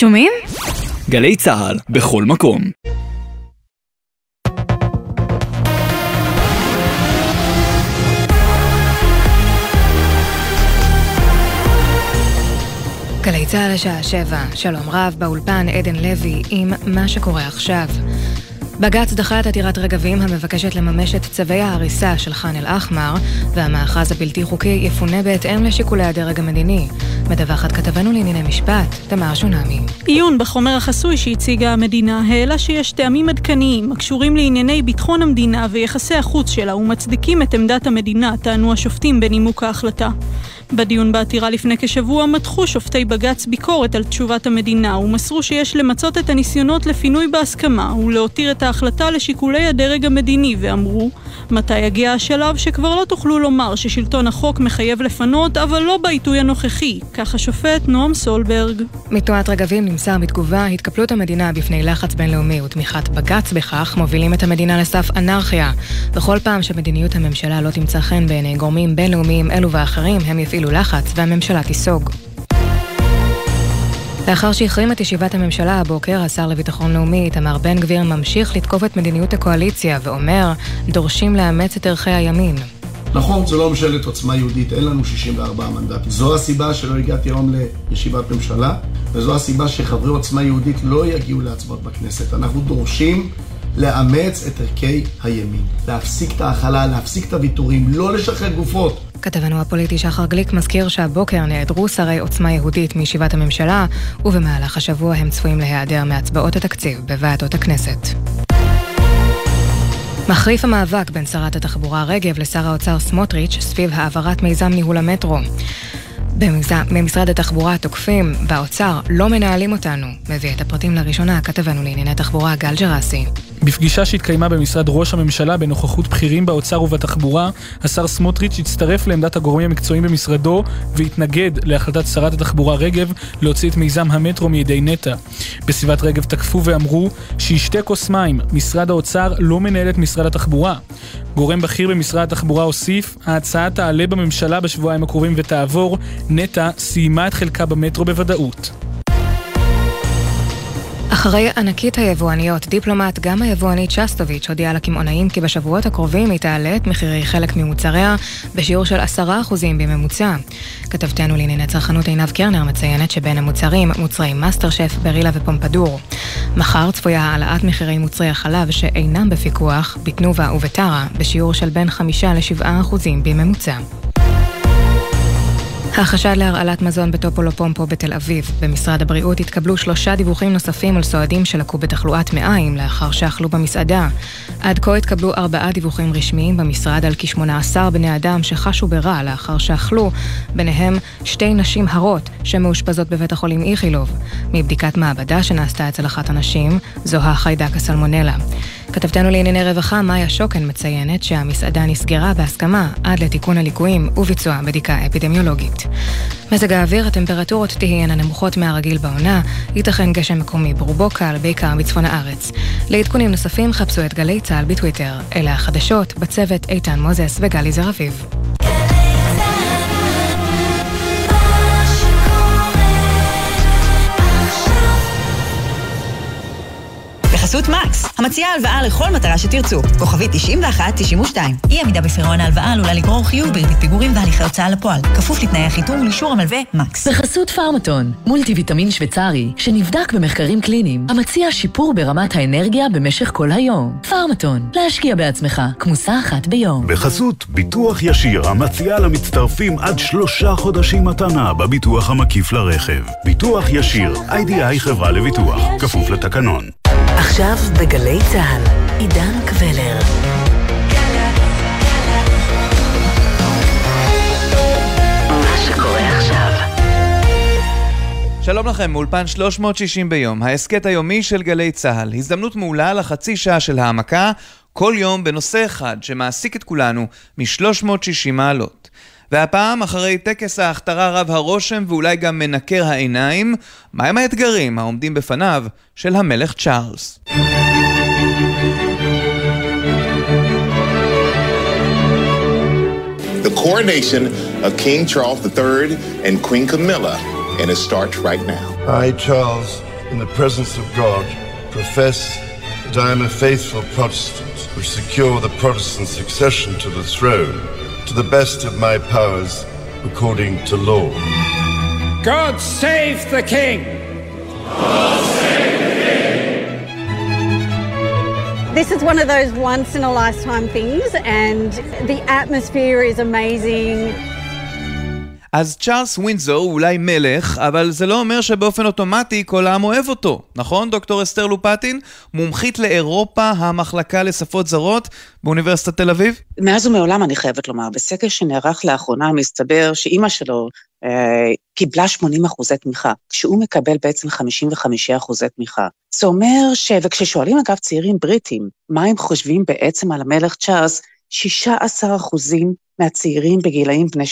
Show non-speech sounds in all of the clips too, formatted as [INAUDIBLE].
שומעים? גלי צה"ל, בכל מקום. גלי צה"ל לשעה שבע, שלום רב, באולפן עדן לוי עם מה שקורה עכשיו. בג"ץ דחה את עתירת רגבים המבקשת לממש את צווי ההריסה של ח'אן אל-אחמר, והמאחז הבלתי חוקי יפונה בהתאם לשיקולי הדרג המדיני. מדווחת כתבנו לענייני משפט, תמר שונמי. עיון בחומר החסוי שהציגה המדינה העלה שיש טעמים עדכניים הקשורים לענייני ביטחון המדינה ויחסי החוץ שלה ומצדיקים את עמדת המדינה, טענו השופטים בנימוק ההחלטה. בדיון בעתירה לפני כשבוע מתחו שופטי בג"ץ ביקורת על תשובת המדינה ומסרו שיש למצות את הניסיונות לפינוי בהסכמה ולהותיר את ההחלטה לשיקולי הדרג המדיני ואמרו מתי יגיע השלב שכבר לא תוכלו לומר ששלטון החוק מחייב לפנות אבל לא בעיתוי הנוכחי, כך השופט נועם סולברג. מתנועת רגבים נמסר בתגובה התקפלות המדינה בפני לחץ בינלאומי ותמיכת בג"ץ בכך מובילים את המדינה לסף אנרכיה. בכל פעם שמדיניות הממשלה לא תמצא חן בעיני גורמים בינלאומיים אלו ואחרים הם יפעילו לחץ והממשלה תיסוג. לאחר שהחרים את ישיבת הממשלה הבוקר, השר לביטחון לאומי איתמר בן גביר ממשיך לתקוף את מדיניות הקואליציה ואומר, דורשים לאמץ את ערכי הימין. נכון, זו לא ממשלת עוצמה יהודית, אין לנו 64 מנדטים. זו הסיבה שלא הגעתי היום לישיבת ממשלה, וזו הסיבה שחברי עוצמה יהודית לא יגיעו להצבעות בכנסת. אנחנו דורשים לאמץ את ערכי הימין. להפסיק את ההכלה, להפסיק את הוויתורים, לא לשחרר גופות. כתבנו הפוליטי שחר גליק מזכיר שהבוקר נעדרו שרי עוצמה יהודית מישיבת הממשלה, ובמהלך השבוע הם צפויים להיעדר מהצבעות התקציב בוועדות הכנסת. מחריף המאבק בין שרת התחבורה רגב לשר האוצר סמוטריץ' סביב העברת מיזם ניהול המטרו. במשרד התחבורה תוקפים, באוצר לא מנהלים אותנו. מביא את הפרטים לראשונה כתבנו לענייני תחבורה גל ג'רסי. בפגישה שהתקיימה במשרד ראש הממשלה בנוכחות בכירים באוצר ובתחבורה, השר סמוטריץ' הצטרף לעמדת הגורמים המקצועיים במשרדו והתנגד להחלטת שרת התחבורה רגב להוציא את מיזם המטרו מידי נטע. בסביבת רגב תקפו ואמרו שישתה כוס מים, משרד האוצר לא מנהל את משרד התחבורה. גורם בכיר במשרד התחבורה הוסיף, ההצעה תעלה בממשלה בשבועיים הקרובים ותעבור, נטע סיימה את חלקה במטרו בוודאות. אחרי ענקית היבואניות, דיפלומט, גם היבואנית שסטוביץ' הודיעה לקמעונאים כי בשבועות הקרובים היא תעלה את מחירי חלק ממוצריה בשיעור של 10% בממוצע. כתבתנו לענייני צרכנות עינב קרנר מציינת שבין המוצרים, מוצרי מאסטר שף, ברילה ופומפדור. מחר צפויה העלאת מחירי מוצרי החלב שאינם בפיקוח, בתנובה ובטרה, בשיעור של בין 5 ל-7% בממוצע. החשד להרעלת מזון בטופולופומפו בתל אביב. במשרד הבריאות התקבלו שלושה דיווחים נוספים על סועדים שלקו בתחלואת מעיים לאחר שאכלו במסעדה. עד כה התקבלו ארבעה דיווחים רשמיים במשרד על כ-18 בני אדם שחשו ברע לאחר שאכלו, ביניהם שתי נשים הרות שמאושפזות בבית החולים איכילוב. מבדיקת מעבדה שנעשתה אצל אחת הנשים, זוהה חיידק הסלמונלה. כתבתנו לענייני רווחה, מאיה שוקן מציינת שהמסעדה נסגרה בהסכמה עד לתיקון הליקויים וביצוע בדיקה אפידמיולוגית. מזג האוויר, הטמפרטורות תהיינה נמוכות מהרגיל בעונה, ייתכן גשם מקומי ברובו קל, בעיקר בצפון הארץ. לעדכונים נוספים חפשו את גלי צה"ל בטוויטר. אלה החדשות, בצוות איתן מוזס וגלי זרביב. בחסות מקס, המציעה הלוואה לכל מטרה שתרצו. כוכבית 91-92. אי עמידה בפירעון ההלוואה עלולה לגרור חיוב בריבית פיגורים והליכי הוצאה לפועל. כפוף לתנאי החיתום ולאישור המלווה מקס. בחסות פארמטון, מולטי ויטמין שוויצרי, שנבדק במחקרים קליניים, המציע שיפור ברמת האנרגיה במשך כל היום. פארמטון, להשקיע בעצמך, כמוסה אחת ביום. בחסות ביטוח ישיר, המציעה למצטרפים עד שלושה חודשים מתנה בביטוח המקיף לרכב. ביטוח ישיר, איי-די-איי חברה לביטוח, כפוף לתקנון. עכשיו בגלי צה"ל, עידן קבלר. שלום לכם, מאולפן 360 ביום, ההסכת היומי של גלי צה"ל. הזדמנות מעולה לחצי שעה של העמקה, כל יום בנושא אחד שמעסיק את כולנו מ-360 מעלות. והפעם, אחרי טקס ההכתרה רב הרושם ואולי גם מנקר העיניים, מהם האתגרים העומדים בפניו של המלך צ'ארלס? The coronation of King Charles III and Queen Camilla, and it starts right now. I, Charles in the presence of God, profess that I am a faithful Protestant, which secure the Protestant succession to the throne to the best of my powers according to law. God save the King! This is one of those once in a lifetime things, and the atmosphere is amazing. אז צ'ארלס ווינזור הוא אולי מלך, אבל זה לא אומר שבאופן אוטומטי כל העם אוהב אותו. נכון, דוקטור אסתר לופטין? מומחית לאירופה, המחלקה לשפות זרות באוניברסיטת תל אביב? מאז ומעולם אני חייבת לומר, בסקר שנערך לאחרונה מסתבר שאימא שלו אה, קיבלה 80 אחוזי תמיכה, כשהוא מקבל בעצם 55 אחוזי תמיכה. זה אומר ש... וכששואלים אגב צעירים בריטים, מה הם חושבים בעצם על המלך צ'ארלס, 16 אחוזים מהצעירים בגילאים בני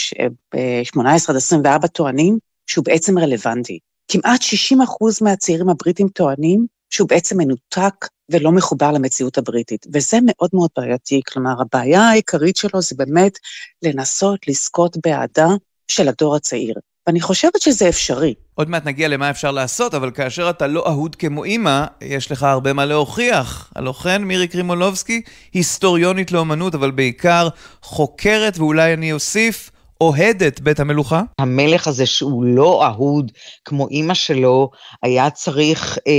18 עד 24 טוענים שהוא בעצם רלוונטי. כמעט 60 אחוז מהצעירים הבריטים טוענים שהוא בעצם מנותק ולא מחובר למציאות הבריטית, וזה מאוד מאוד בעייתי. כלומר, הבעיה העיקרית שלו זה באמת לנסות לזכות באהדה של הדור הצעיר. ואני חושבת שזה אפשרי. עוד מעט נגיע למה אפשר לעשות, אבל כאשר אתה לא אהוד כמו אימא, יש לך הרבה מה להוכיח. הלא כן, מירי קרימולובסקי, היסטוריונית לאומנות, אבל בעיקר חוקרת, ואולי אני אוסיף, אוהדת בית המלוכה? המלך הזה שהוא לא אהוד כמו אימא שלו, היה צריך אה,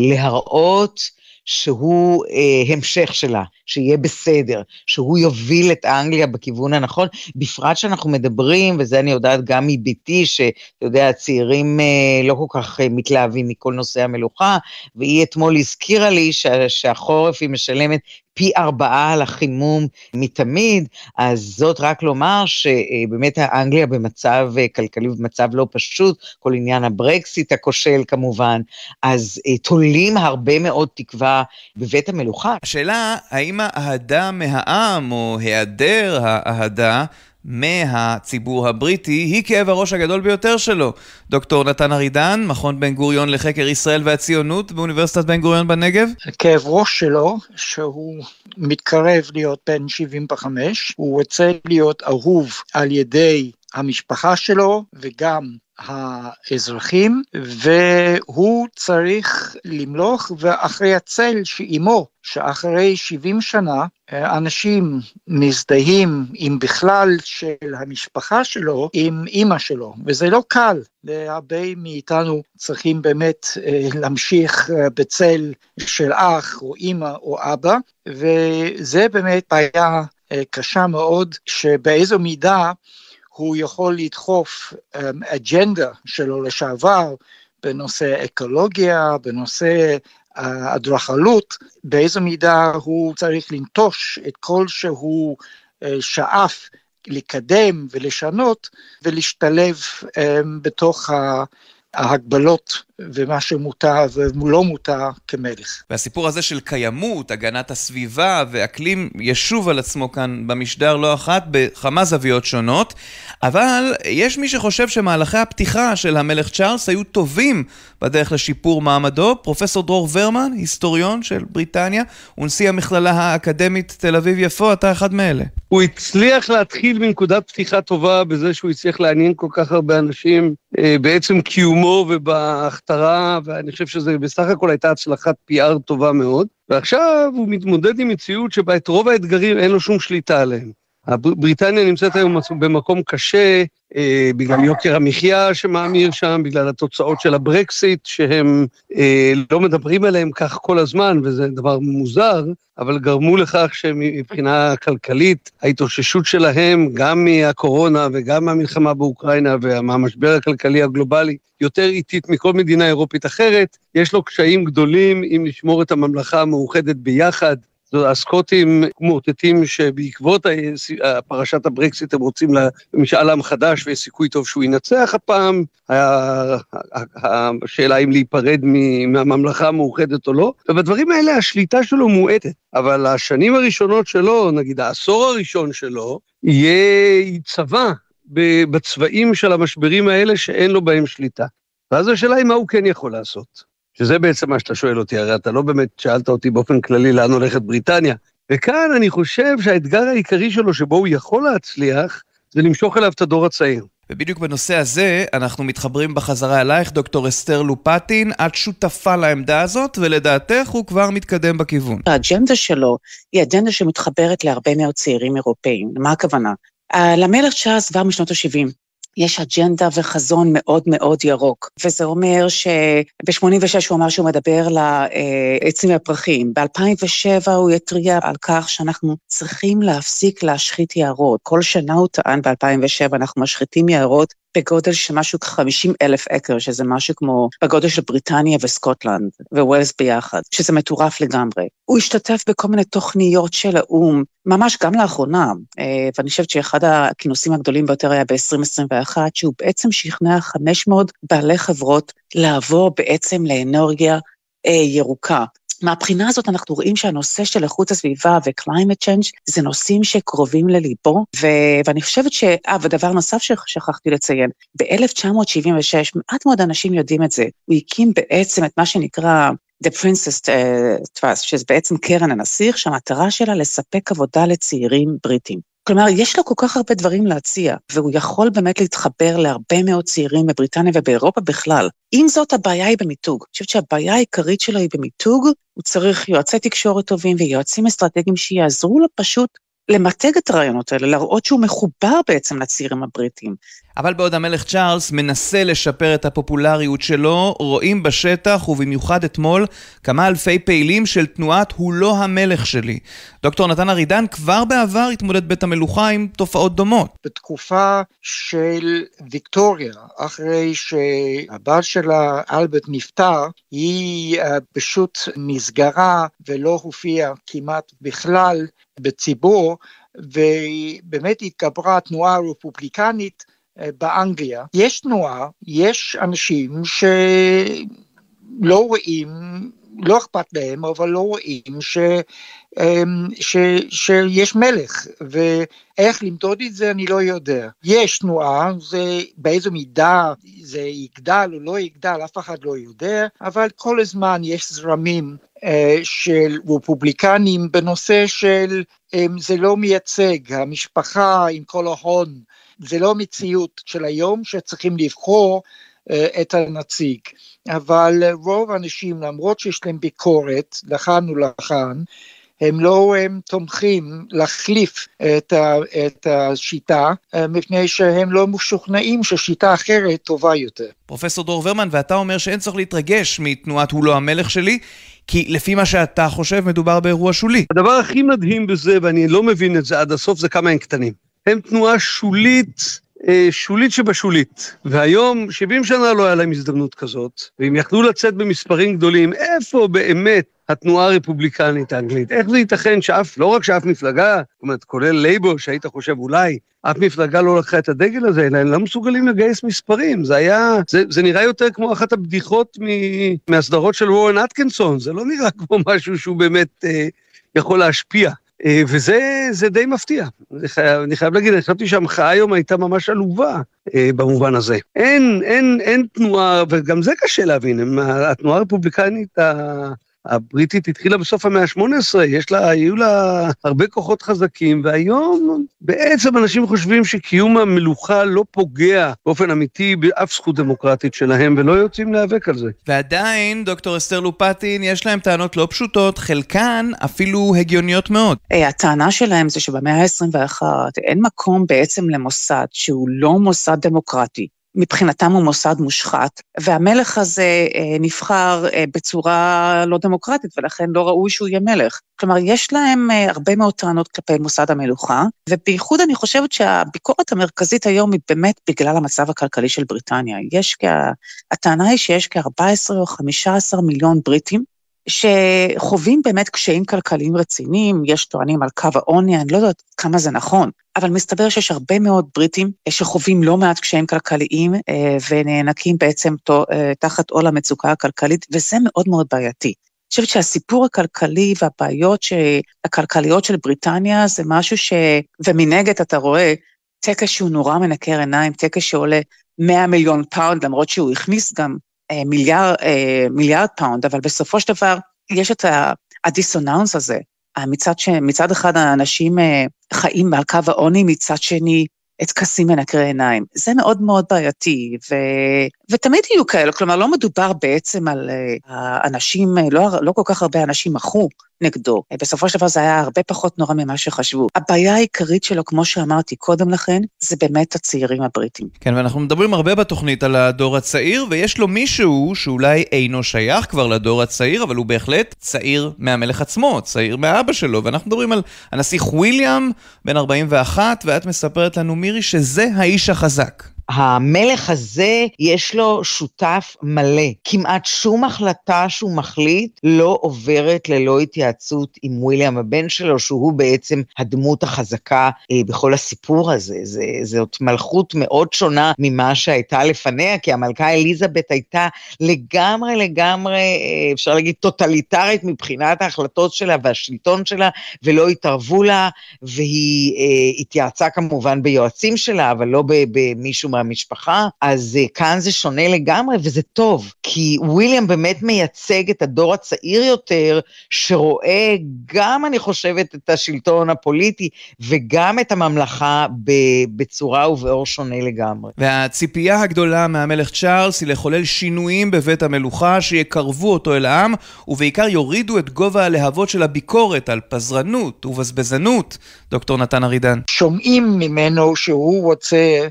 להראות שהוא אה, המשך שלה, שיהיה בסדר, שהוא יוביל את אנגליה בכיוון הנכון, בפרט שאנחנו מדברים, וזה אני יודעת גם מביתי, שאתה יודע, הצעירים אה, לא כל כך אה, מתלהבים מכל נושא המלוכה, והיא אתמול הזכירה לי שה, שהחורף היא משלמת פי ארבעה על החימום מתמיד, אז זאת רק לומר שבאמת האנגליה במצב אה, כלכלי, במצב לא פשוט, כל עניין הברקסיט הכושל כמובן, אז אה, תולים הרבה מאוד תקווה בבית המלוכה. השאלה, האם האהדה מהעם, או היעדר האהדה, מהציבור הבריטי, היא כאב הראש הגדול ביותר שלו. דוקטור נתן ארידן, מכון בן גוריון לחקר ישראל והציונות באוניברסיטת בן גוריון בנגב. כאב ראש שלו, שהוא מתקרב להיות בן 75, הוא רוצה להיות אהוב על ידי המשפחה שלו וגם האזרחים, והוא צריך למלוך, ואחרי הצל שאימו, שאחרי 70 שנה, אנשים מזדהים עם בכלל של המשפחה שלו, עם אימא שלו, וזה לא קל, והרבה מאיתנו צריכים באמת להמשיך בצל של אח או אימא או אבא, וזה באמת בעיה קשה מאוד, שבאיזו מידה הוא יכול לדחוף אג'נדה שלו לשעבר בנושא אקולוגיה, בנושא אדריכלות, באיזו מידה הוא צריך לנטוש את כל שהוא שאף לקדם ולשנות ולהשתלב בתוך ההגבלות ומה שמותר ולא מותר כמלך. והסיפור הזה של קיימות, הגנת הסביבה ואקלים ישוב על עצמו כאן במשדר לא אחת בכמה זוויות שונות, אבל יש מי שחושב שמהלכי הפתיחה של המלך צ'ארלס היו טובים בדרך לשיפור מעמדו. פרופסור דרור ורמן, היסטוריון של בריטניה, ונשיא המכללה האקדמית תל אביב-יפו, אתה אחד מאלה. הוא הצליח להתחיל מנקודת פתיחה טובה בזה שהוא הצליח לעניין כל כך הרבה אנשים אה, בעצם קיומו ובהכתרה, ואני חושב שזה בסך הכל הייתה הצלחת PR טובה מאוד. ועכשיו הוא מתמודד עם מציאות שבה את רוב האתגרים אין לו שום שליטה עליהם. בריטניה נמצאת היום במקום קשה אה, בגלל יוקר המחיה שמאמיר שם, בגלל התוצאות של הברקסיט, שהם אה, לא מדברים עליהם כך כל הזמן, וזה דבר מוזר, אבל גרמו לכך שמבחינה כלכלית, ההתאוששות שלהם, גם מהקורונה וגם מהמלחמה באוקראינה ומהמשבר הכלכלי הגלובלי, יותר איטית מכל מדינה אירופית אחרת. יש לו קשיים גדולים אם לשמור את הממלכה המאוחדת ביחד. הסקוטים מאותתים שבעקבות פרשת הברקסיט הם רוצים למשאל עם חדש ויש סיכוי טוב שהוא ינצח הפעם. השאלה אם להיפרד מהממלכה המאוחדת או לא. ובדברים האלה השליטה שלו מועטת. אבל השנים הראשונות שלו, נגיד העשור הראשון שלו, יהיה צבא בצבעים של המשברים האלה שאין לו בהם שליטה. ואז השאלה היא מה הוא כן יכול לעשות. שזה בעצם מה שאתה שואל אותי, הרי אתה לא באמת שאלת אותי באופן כללי לאן הולכת בריטניה. וכאן אני חושב שהאתגר העיקרי שלו שבו הוא יכול להצליח, זה למשוך אליו את הדור הצעיר. ובדיוק בנושא הזה אנחנו מתחברים בחזרה אלייך, דוקטור אסתר לופטין, את שותפה לעמדה הזאת, ולדעתך הוא כבר מתקדם בכיוון. האג'נדה שלו היא אג'נדה שמתחברת להרבה מאוד צעירים אירופאים. מה הכוונה? למלך צ'ארלס כבר משנות ה-70. יש אג'נדה וחזון מאוד מאוד ירוק, וזה אומר שב-86 הוא אמר שהוא מדבר לעצים והפרחים, ב-2007 הוא התריע על כך שאנחנו צריכים להפסיק להשחית יערות. כל שנה הוא טען ב-2007, אנחנו משחיתים יערות בגודל של משהו כ-50 אלף אקר, שזה משהו כמו בגודל של בריטניה וסקוטלנד וווילס ביחד, שזה מטורף לגמרי. הוא השתתף בכל מיני תוכניות של האו"ם, ממש גם לאחרונה, אה, ואני חושבת שאחד הכינוסים הגדולים ביותר היה ב-2021, שהוא בעצם שכנע 500 בעלי חברות לעבור בעצם לאנרגיה אה, ירוקה. מהבחינה הזאת אנחנו רואים שהנושא של איכות הסביבה ו-climate change זה נושאים שקרובים לליבו, ו- ואני חושבת ש... אה, ודבר נוסף ששכחתי לציין, ב-1976, מעט מאוד אנשים יודעים את זה, הוא הקים בעצם את מה שנקרא The Princess uh, Trust, שזה בעצם קרן הנסיך, שהמטרה שלה לספק עבודה לצעירים בריטים. כלומר, יש לו כל כך הרבה דברים להציע, והוא יכול באמת להתחבר להרבה מאוד צעירים בבריטניה ובאירופה בכלל. עם זאת, הבעיה היא במיתוג. אני חושבת שהבעיה העיקרית שלו היא במיתוג, הוא צריך יועצי תקשורת טובים ויועצים אסטרטגיים שיעזרו לו פשוט למתג את הרעיונות האלה, להראות שהוא מחובר בעצם לצעירים הבריטים. אבל בעוד המלך צ'ארלס מנסה לשפר את הפופולריות שלו, רואים בשטח, ובמיוחד אתמול, כמה אלפי פעילים של תנועת "הוא לא המלך שלי". דוקטור נתן ארידן כבר בעבר התמודד בית המלוכה עם תופעות דומות. בתקופה של ויקטוריה, אחרי שהבעל שלה, אלברט, נפטר, היא אה, פשוט נסגרה ולא הופיעה כמעט בכלל בציבור, ובאמת התגברה התנועה הרפובליקנית אה, באנגליה. יש תנועה, יש אנשים שלא רואים, לא אכפת להם, אבל לא רואים ש, אמ, ש, שיש מלך, ואיך למדוד את זה אני לא יודע. יש תנועה, זה באיזו מידה זה יגדל או לא יגדל, אף אחד לא יודע, אבל כל הזמן יש זרמים אה, של רפובליקנים בנושא של אמ, זה לא מייצג, המשפחה עם כל ההון, זה לא מציאות של היום שצריכים לבחור את הנציג, אבל רוב האנשים למרות שיש להם ביקורת לכאן ולכאן, הם לא הם תומכים להחליף את, ה, את השיטה, אה, מפני שהם לא משוכנעים ששיטה אחרת טובה יותר. פרופסור דור ורמן, ואתה אומר שאין צורך להתרגש מתנועת הוא לא המלך שלי, כי לפי מה שאתה חושב, מדובר באירוע שולי. הדבר הכי מדהים בזה, ואני לא מבין את זה עד הסוף, זה כמה הם קטנים. הם תנועה שולית, אה, שולית שבשולית. והיום, 70 שנה לא היה להם הזדמנות כזאת, ואם יכלו לצאת במספרים גדולים, איפה באמת התנועה הרפובליקנית האנגלית? איך זה ייתכן שאף, לא רק שאף מפלגה, זאת אומרת, כולל לייבור, שהיית חושב אולי, אף מפלגה לא לקחה את הדגל הזה, אלא הם לא מסוגלים לגייס מספרים. זה היה, זה, זה נראה יותר כמו אחת הבדיחות מ, מהסדרות של וורן אטקינסון, זה לא נראה כמו משהו שהוא באמת אה, יכול להשפיע. אה, וזה די מפתיע. אני חייב, אני חייב להגיד, אני חשבתי שהמחאה היום הייתה ממש עלובה אה, במובן הזה. אין, אין, אין תנועה, וגם זה קשה להבין, התנועה הרפובליקנית הבריטית התחילה בסוף המאה ה-18, יש לה, היו לה הרבה כוחות חזקים, והיום בעצם אנשים חושבים שקיום המלוכה לא פוגע באופן אמיתי באף זכות דמוקרטית שלהם, ולא יוצאים להיאבק על זה. ועדיין, דוקטור אסתר לופטין, יש להם טענות לא פשוטות, חלקן אפילו הגיוניות מאוד. אה, הטענה שלהם זה שבמאה ה-21 אין מקום בעצם למוסד שהוא לא מוסד דמוקרטי. מבחינתם הוא מוסד מושחת, והמלך הזה אה, נבחר אה, בצורה לא דמוקרטית, ולכן לא ראוי שהוא יהיה מלך. כלומר, יש להם אה, הרבה מאוד טענות כלפי מוסד המלוכה, ובייחוד אני חושבת שהביקורת המרכזית היום היא באמת בגלל המצב הכלכלי של בריטניה. יש כ... הטענה היא שיש כ-14 או 15 מיליון בריטים, שחווים באמת קשיים כלכליים רציניים, יש טוענים על קו העוני, אני לא יודעת כמה זה נכון, אבל מסתבר שיש הרבה מאוד בריטים שחווים לא מעט קשיים כלכליים אה, ונאנקים בעצם אה, תחת עול המצוקה הכלכלית, וזה מאוד מאוד בעייתי. אני חושבת שהסיפור הכלכלי והבעיות הכלכליות של בריטניה זה משהו ש... ומנגד אתה רואה טקס שהוא נורא מנקר עיניים, טקס שעולה 100 מיליון פאונד, למרות שהוא הכניס גם אה, מיליארד, מיליארד פאונד, אבל בסופו של דבר יש את הדיסוננס הזה. מצד, ש... מצד אחד האנשים חיים על קו העוני, מצד שני את טקסים מנקרי עיניים. זה מאוד מאוד בעייתי, ו... ותמיד יהיו כאלה, כלומר, לא מדובר בעצם על אנשים, לא, לא כל כך הרבה אנשים מחו נגדו. בסופו של דבר זה היה הרבה פחות נורא ממה שחשבו. הבעיה העיקרית שלו, כמו שאמרתי קודם לכן, זה באמת הצעירים הבריטים. כן, ואנחנו מדברים הרבה בתוכנית על הדור הצעיר, ויש לו מישהו שאולי אינו שייך כבר לדור הצעיר, אבל הוא בהחלט צעיר מהמלך עצמו, צעיר מהאבא שלו, ואנחנו מדברים על הנסיך וויליאם, בן 41, ואת מספרת לנו, מירי, שזה האיש החזק. המלך הזה, יש לו שותף מלא. כמעט שום החלטה שהוא מחליט לא עוברת ללא התייעצות עם וויליאם הבן שלו, שהוא בעצם הדמות החזקה אה, בכל הסיפור הזה. זה, זאת מלכות מאוד שונה ממה שהייתה לפניה, כי המלכה אליזבת הייתה לגמרי לגמרי, אה, אפשר להגיד, טוטליטרית מבחינת ההחלטות שלה והשלטון שלה, ולא התערבו לה, והיא אה, התייעצה כמובן ביועצים שלה, אבל לא במישהו מהמשפחה, אז uh, כאן זה שונה לגמרי וזה טוב, כי וויליאם באמת מייצג את הדור הצעיר יותר, שרואה גם, אני חושבת, את השלטון הפוליטי וגם את הממלכה בצורה ובאור שונה לגמרי. והציפייה הגדולה מהמלך צ'ארלס היא לחולל שינויים בבית המלוכה שיקרבו אותו אל העם, ובעיקר יורידו את גובה הלהבות של הביקורת על פזרנות ובזבזנות. דוקטור נתן ארידן. שומעים ממנו שהוא רוצה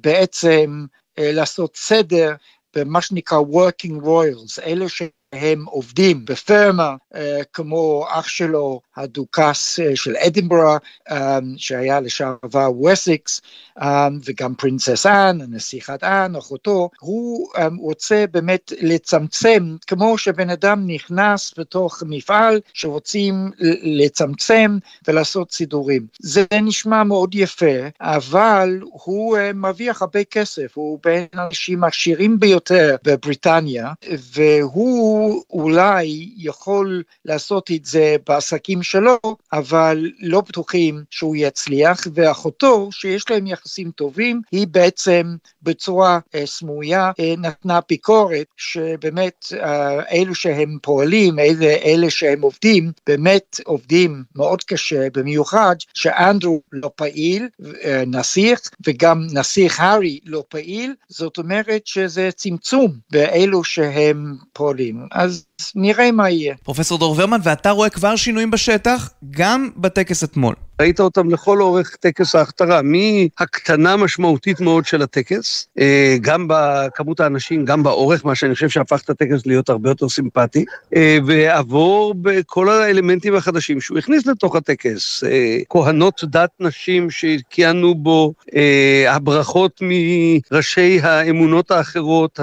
בעצם לעשות סדר במה שנקרא working royals, אלה שהם עובדים בפרמה, כמו אח שלו הדוכס של אדינברה, שהיה לשעבר וסיקס, וגם פרינסס אנ, הנסיכת אנ, אחותו, הוא רוצה באמת לצמצם, כמו שבן אדם נכנס בתוך מפעל שרוצים לצמצם ולעשות סידורים. זה נשמע מאוד יפה, אבל הוא מרוויח הרבה כסף, הוא בין האנשים העשירים ביותר בבריטניה, והוא אולי יכול לעשות את זה בעסקים שלו, אבל לא בטוחים שהוא יצליח, ואחותו, שיש להם יחסים טובים, היא בעצם בצורה uh, סמויה uh, נתנה ביקורת שבאמת uh, אלו שהם פועלים, אלה, אלה שהם עובדים, באמת עובדים מאוד קשה, במיוחד שאנדרו לא פעיל, uh, נסיך, וגם נסיך הארי לא פעיל, זאת אומרת שזה צמצום באלו שהם פועלים. אז נראה מה יהיה. פרופסור דור ורמן, ואתה רואה כבר שינויים בשטח, גם בטקס אתמול. ראית אותם לכל אורך טקס ההכתרה, מהקטנה משמעותית מאוד של הטקס, גם בכמות האנשים, גם באורך, מה שאני חושב שהפך את הטקס להיות הרבה יותר סימפטי, ועבור בכל האלמנטים החדשים שהוא הכניס לתוך הטקס, כהנות דת נשים שכיהנו בו, הברכות מראשי האמונות האחרות,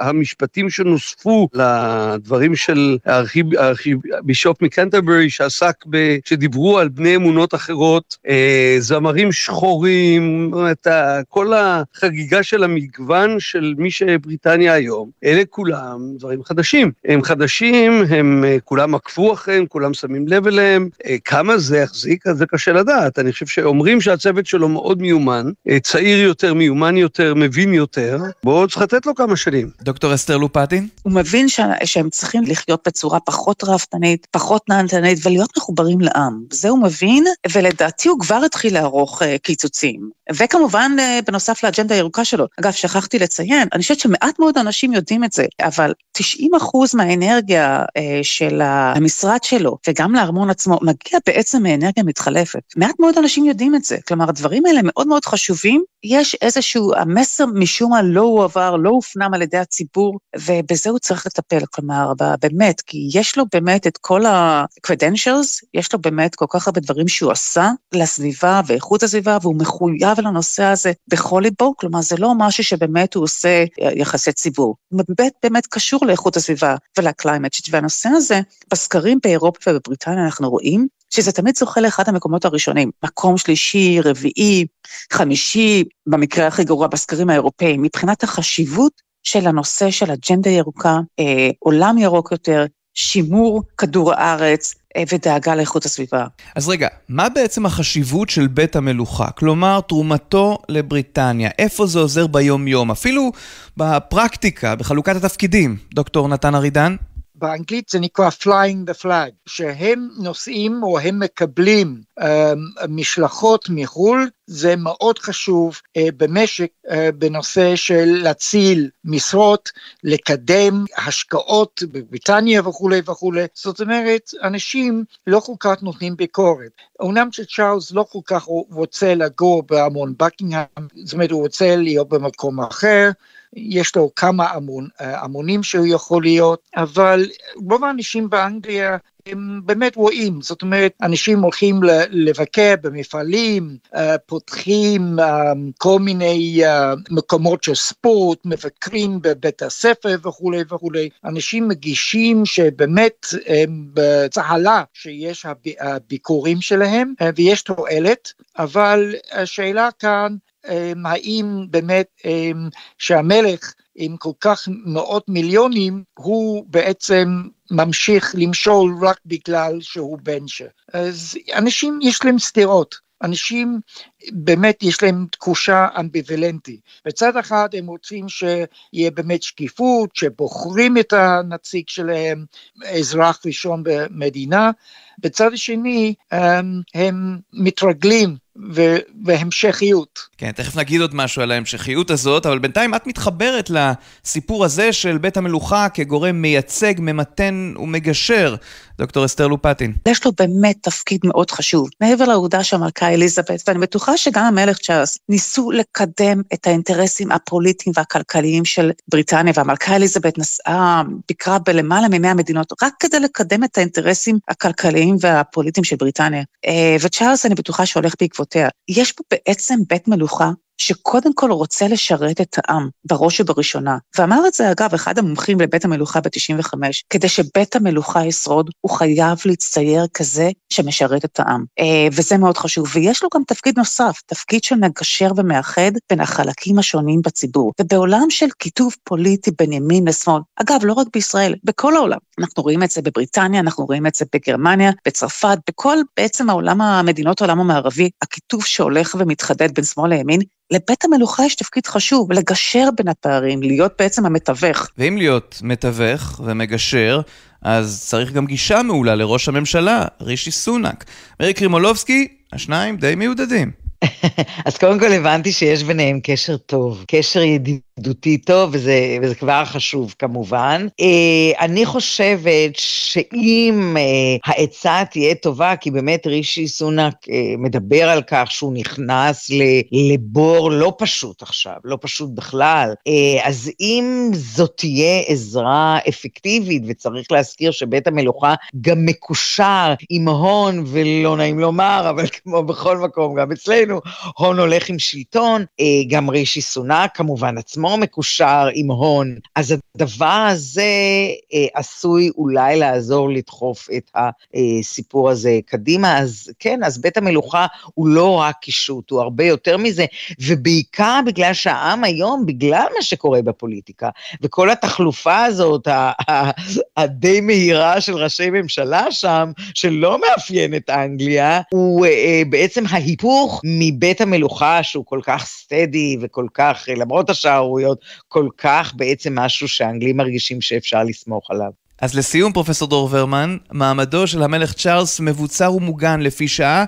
המשפטים שנוספו לדברים של הארכיבישופ מקנטרברי שעסק, ב, שדיברו על בני אמונות אחרות. אה, זמרים שחורים, את ה, כל החגיגה של המגוון של מי שבריטניה היום, אלה כולם דברים חדשים. הם חדשים, הם אה, כולם עקבו אחריהם, כולם שמים לב אליהם. אה, כמה זה יחזיק, אז זה קשה לדעת. אני חושב שאומרים שהצוות שלו מאוד מיומן, אה, צעיר יותר, מיומן יותר, מבין יותר, בואו צריך לתת לו כמה שנים. דוקטור אסתר לופטין? הוא מבין ש... שהם צריכים לחיות בצורה פחות ראוותנית, פחות נהנתנית, ולהיות מחוברים לעם. זה הוא מבין, ולדעתי הוא כבר התחיל לערוך uh, קיצוצים. וכמובן, uh, בנוסף לאג'נדה הירוקה שלו. אגב, שכחתי לציין, אני חושבת שמעט מאוד אנשים יודעים את זה, אבל 90 אחוז מהאנרגיה uh, של המשרד שלו, וגם לארמון עצמו, מגיע בעצם מאנרגיה מתחלפת. מעט מאוד אנשים יודעים את זה. כלומר, הדברים האלה מאוד מאוד חשובים. יש איזשהו, המסר משום מה לא הועבר, לא הופנם על ידי הציבור, ובזה הוא צריך לטפל. כלומר, באמת, כי יש לו באמת את כל ה-credentials, יש לו באמת כל כך הרבה דברים שהוא עשה לסביבה ואיכות הסביבה, והוא מחויב לנושא הזה בכל ליבו, כלומר זה לא משהו שבאמת הוא עושה יחסי ציבור, הוא באמת באמת קשור לאיכות הסביבה ולקליימט, והנושא הזה, בסקרים באירופה ובבריטניה אנחנו רואים שזה תמיד זוכה לאחד המקומות הראשונים, מקום שלישי, רביעי, חמישי, במקרה הכי גרוע בסקרים האירופאים, מבחינת החשיבות של הנושא של אג'נדה ירוקה, אה, עולם ירוק יותר, שימור כדור הארץ, ודאגה לאיכות הסביבה. אז רגע, מה בעצם החשיבות של בית המלוכה? כלומר, תרומתו לבריטניה, איפה זה עוזר ביום-יום? אפילו בפרקטיקה, בחלוקת התפקידים. דוקטור נתן ארידן? באנגלית זה נקרא flying the flag, שהם נוסעים או הם מקבלים uh, משלחות מחו"ל, זה מאוד חשוב uh, במשק uh, בנושא של להציל משרות, לקדם השקעות בבריטניה וכולי וכולי, זאת אומרת, אנשים לא כל כך נותנים ביקורת. אומנם שצ'ארלס לא כל כך רוצה לגור בארמון בקינגהם, זאת אומרת, הוא רוצה להיות במקום אחר, יש לו כמה אמון, אמונים שהוא יכול להיות, אבל רוב האנשים באנגליה הם באמת רואים, זאת אומרת, אנשים הולכים לבקר במפעלים, פותחים כל מיני מקומות של ספורט, מבקרים בבית הספר וכולי וכולי, אנשים מגישים שבאמת הם בצהלה שיש הביקורים שלהם ויש תועלת, אבל השאלה כאן האם באמת שהמלך עם כל כך מאות מיליונים, הוא בעצם ממשיך למשול רק בגלל שהוא בן ש... אז אנשים יש להם סתירות. אנשים באמת יש להם תחושה אמביוולנטית. בצד אחד הם רוצים שיהיה באמת שקיפות, שבוחרים את הנציג שלהם, אזרח ראשון במדינה, בצד השני הם מתרגלים והמשכיות. כן, תכף נגיד עוד משהו על ההמשכיות הזאת, אבל בינתיים את מתחברת לסיפור הזה של בית המלוכה כגורם מייצג, ממתן ומגשר. דוקטור אסתר לופטין. יש לו באמת תפקיד מאוד חשוב. מעבר לעובדה שהמלכה אליזבת, ואני בטוחה שגם המלך צ'ארלס, ניסו לקדם את האינטרסים הפוליטיים והכלכליים של בריטניה, והמלכה אליזבת נסעה, ביקרה בלמעלה ממאה מדינות, רק כדי לקדם את האינטרסים הכלכליים והפוליטיים של בריטניה. אה, וצ'ארלס, אני בטוחה שהולך בעקבותיה. יש פה בעצם בית מלוכה שקודם כל רוצה לשרת את העם, בראש ובראשונה. ואמר את זה, אגב, אחד המומחים לבית המלוכה ב-95, כדי שבית המלוכה ישרוד, הוא חייב להצטייר כזה שמשרת את העם. אה, וזה מאוד חשוב. ויש לו גם תפקיד נוסף, תפקיד של מגשר ומאחד בין החלקים השונים בציבור. ובעולם של כיתוב פוליטי בין ימין לשמאל, אגב, לא רק בישראל, בכל העולם. אנחנו רואים את זה בבריטניה, אנחנו רואים את זה בגרמניה, בצרפת, בכל בעצם העולם, המדינות העולם המערבי, הכיתוב שהולך ומתחדד בין שמאל לימין, לבית המלוכה יש תפקיד חשוב, לגשר בין הפערים, להיות בעצם המתווך. ואם להיות מתווך ומגשר, אז צריך גם גישה מעולה לראש הממשלה, רישי סונאק. מרי קרימולובסקי, השניים די מיודדים. אז קודם כל הבנתי שיש ביניהם קשר טוב, קשר ידידותי טוב, וזה, וזה כבר חשוב כמובן. אה, אני חושבת שאם אה, העצה תהיה טובה, כי באמת רישי סונאק אה, מדבר על כך שהוא נכנס לבור לא פשוט עכשיו, לא פשוט בכלל, אז אם זאת תהיה עזרה אפקטיבית, וצריך להזכיר שבית המלוכה גם מקושר עם הון, ולא נעים לומר, אבל כמו בכל מקום, גם אצלנו, אצלנו, הון הולך עם שלטון, אה, גם רישי סונאק כמובן עצמו מקושר עם הון, אז הדבר הזה אה, עשוי אולי לעזור לדחוף את הסיפור הזה קדימה, אז כן, אז בית המלוכה הוא לא רק קישוט, הוא הרבה יותר מזה, ובעיקר בגלל שהעם היום, בגלל מה שקורה בפוליטיקה, וכל התחלופה הזאת, הדי מהירה של ראשי ממשלה שם, שלא מאפיין את אנגליה, הוא אה, בעצם ההיפוך מבית המלוכה שהוא כל כך סטדי וכל כך, למרות השערוריות, כל כך בעצם משהו שהאנגלים מרגישים שאפשר לסמוך עליו. אז לסיום, פרופסור דור ורמן, מעמדו של המלך צ'ארלס מבוצר ומוגן לפי שעה.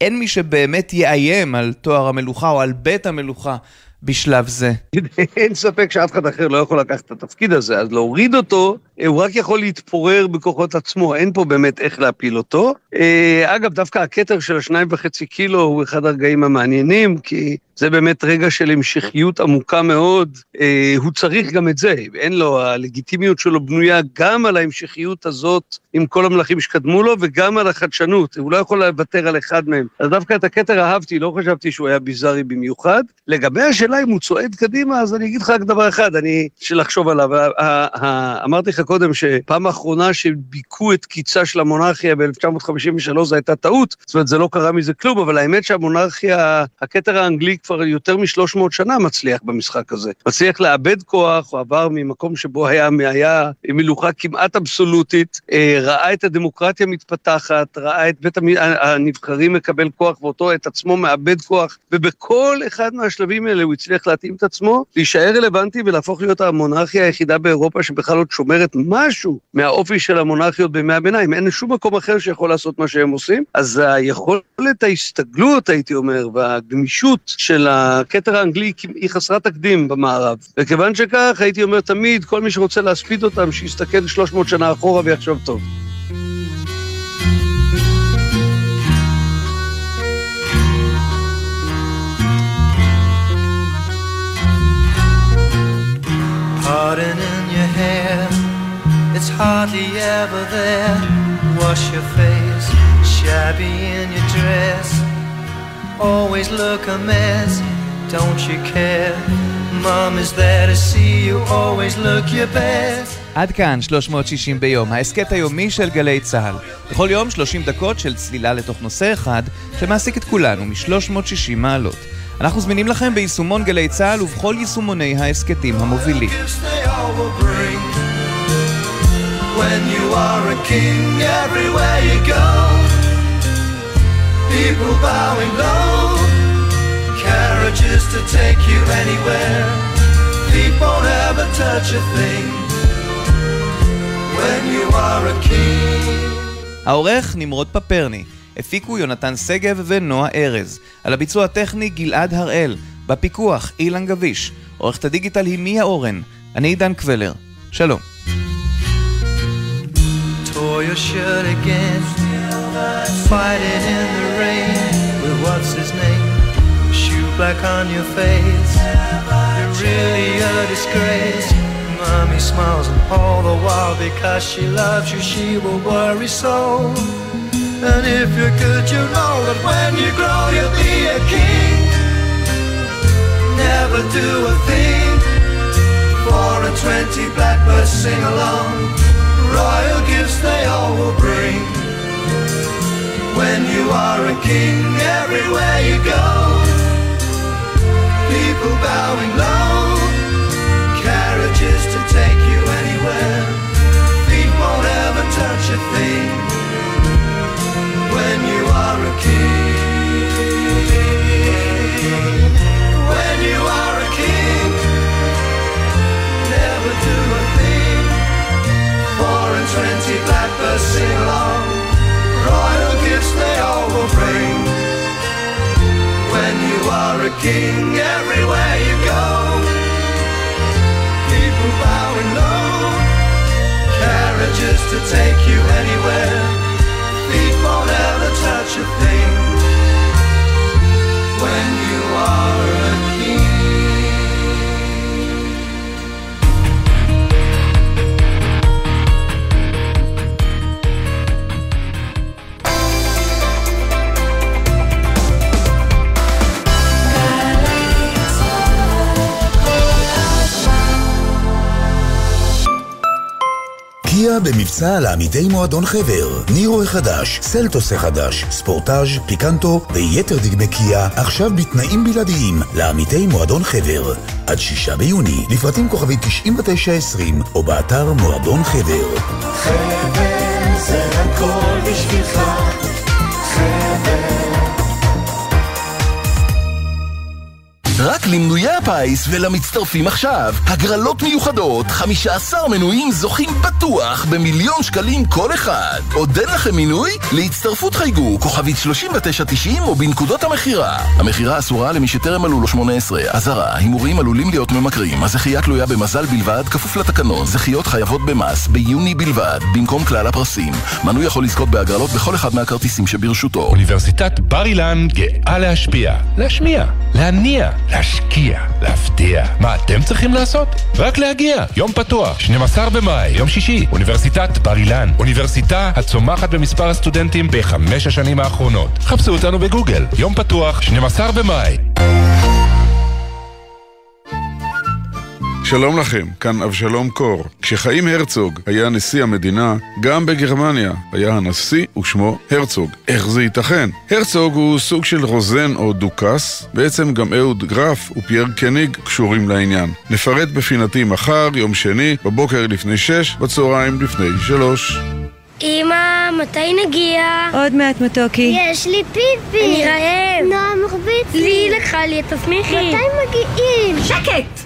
אין מי שבאמת יאיים על תואר המלוכה או על בית המלוכה בשלב זה. [LAUGHS] אין ספק שאף אחד אחר לא יכול לקחת את התפקיד הזה, אז להוריד אותו, הוא רק יכול להתפורר בכוחות עצמו, אין פה באמת איך להפיל אותו. אה, אגב, דווקא הכתר של השניים וחצי קילו הוא אחד הרגעים המעניינים, כי זה באמת רגע של המשכיות עמוקה מאוד. אה, הוא צריך גם את זה, אין לו, הלגיטימיות שלו בנויה גם על ההמשכיות הזאת עם כל המלכים שקדמו לו, וגם על החדשנות, הוא לא יכול לוותר על אחד מהם. אז דווקא את הכתר אהבתי, לא חשבתי שהוא היה ביזארי במיוחד. לגבי השאלה אם הוא צועד קדימה, אז אני אגיד לך רק דבר אחד, אני, של לחשוב עליו. אמרתי לך קודם שפעם האחרונה שביכו את קיצה של המונרכיה ב-1953 זו הייתה טעות, זאת אומרת, זה לא קרה מזה כלום, אבל האמת שהמונרכיה, הכתר האנגלי כבר יותר מ-300 שנה מצליח במשחק הזה. מצליח לאבד כוח, הוא עבר ממקום שבו היה, היה מלוכה כמעט אבסולוטית, אה, ראה את הדמוקרטיה מתפתחת, ראה את בית הנבחרים מקבל כוח ואותו, את עצמו מאבד כוח, ובכל אחד מהשלבים האלה הוא הצליח להתאים את עצמו, להישאר רלוונטי ולהפוך להיות המונרכיה היחידה באירופה שבכלל עוד שומרת משהו מהאופי של המונרכיות בימי הביניים. אין שום מקום אחר שיכול לעשות מה שהם עושים. אז היכולת ההסתגלות, הייתי אומר, והגמישות של הכתר האנגלי היא חסרת תקדים במערב. וכיוון שכך, הייתי אומר תמיד, כל מי שרוצה להספיד אותם, שיסתכל 300 שנה אחורה ויחשוב טוב. Pardon it's hardly ever there. Wash your face, shabby in your dress. Always look a mess, don't you care? Mom is there to see you, always look your best. עד כאן 360 ביום, ההסכת היומי של גלי צה"ל. בכל יום 30 דקות של צלילה לתוך נושא אחד שמעסיק את כולנו מ-360 מעלות. אנחנו זמינים לכם ביישומון גלי צה"ל ובכל יישומוני ההסכתים המובילים. When you are a king everywhere you go People bowing low Carriages to take you anywhere Feet won't ever touch a thing When you are a king העורך נמרוד פפרני הפיקו יונתן שגב ונועה ארז. על הביצוע הטכני גלעד הראל. בפיקוח אילן גביש. עורכת הדיגיטל היא מיה אורן. אני עידן קבלר. שלום. Tore your shirt again Fighting in the rain With what's his name Shoe black on your face You're really a disgrace Mommy smiles and all the while Because she loves you she will worry so And if you're good, you know that when you grow, you'll be a king. Never do a thing. Four and twenty blackbirds sing along. Royal gifts they all will bring. When you are a king, everywhere you go, people bowing low. Carriages to take you anywhere. Feet won't ever touch a thing when you are a king. Bring. When you are a king, everywhere you go, people bowing low. Carriages to take you anywhere feet won't ever touch a thing when you are קיה במבצע לעמיתי מועדון חבר. נירו החדש, סלטוס החדש, ספורטאז', פיקנטו ויתר דגמי קיה עכשיו בתנאים בלעדיים לעמיתי מועדון חבר. עד שישה ביוני, לפרטים כוכבי 9920 או באתר מועדון חבר. חבר זה הכל בשבילך, רק למנויי הפיס ולמצטרפים עכשיו. הגרלות מיוחדות, 15 מנויים זוכים בטוח במיליון שקלים כל אחד. עוד אין לכם מינוי? להצטרפות חייגו, כוכבית 3990 או בנקודות המכירה. המכירה אסורה למי שטרם מלאו לו 18. אזהרה, הימורים עלולים להיות ממכרים. הזכייה תלויה במזל בלבד, כפוף לתקנון. זכיות חייבות במס, ביוני בלבד, במקום כלל הפרסים. מנוי יכול לזכות בהגרלות בכל אחד מהכרטיסים שברשותו. אוניברסיטת בר אילן גאה להשפיע, להשמיע, להניע, להשקיע, להפתיע. מה אתם צריכים לעשות? רק להגיע. יום פתוח, 12 במאי, יום שישי, אוניברסיטת בר אילן. אוניברסיטה הצומחת במספר הסטודנטים בחמש השנים האחרונות. חפשו אותנו בגוגל. יום פתוח, 12 במאי. שלום לכם, כאן אבשלום קור. כשחיים הרצוג היה נשיא המדינה, גם בגרמניה היה הנשיא ושמו הרצוג. איך זה ייתכן? הרצוג הוא סוג של רוזן או דוכס, בעצם גם אהוד גרף ופייר קניג קשורים לעניין. נפרט בפינתי מחר, יום שני, בבוקר לפני שש, בצהריים לפני שלוש. אמא, מתי נגיע? עוד מעט מתוקי. יש לי פיפי. אני רעב. נועם מחביץ לי. לי לקחה לי את השמיכי. מתי מגיעים? שקט!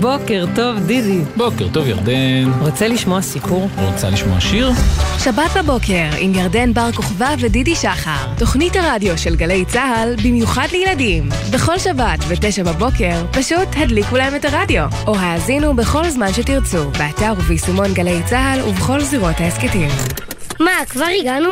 בוקר טוב, דידי. בוקר טוב, ירדן. רוצה לשמוע סיפור? רוצה לשמוע שיר? שבת בבוקר עם ירדן בר כוכבא ודידי שחר. תוכנית הרדיו של גלי צה"ל במיוחד לילדים. בכל שבת ב-9 בבוקר פשוט הדליקו להם את הרדיו. או האזינו בכל זמן שתרצו, באתר וביישומון גלי צה"ל ובכל זירות ההסכתים. מה, כבר הגענו?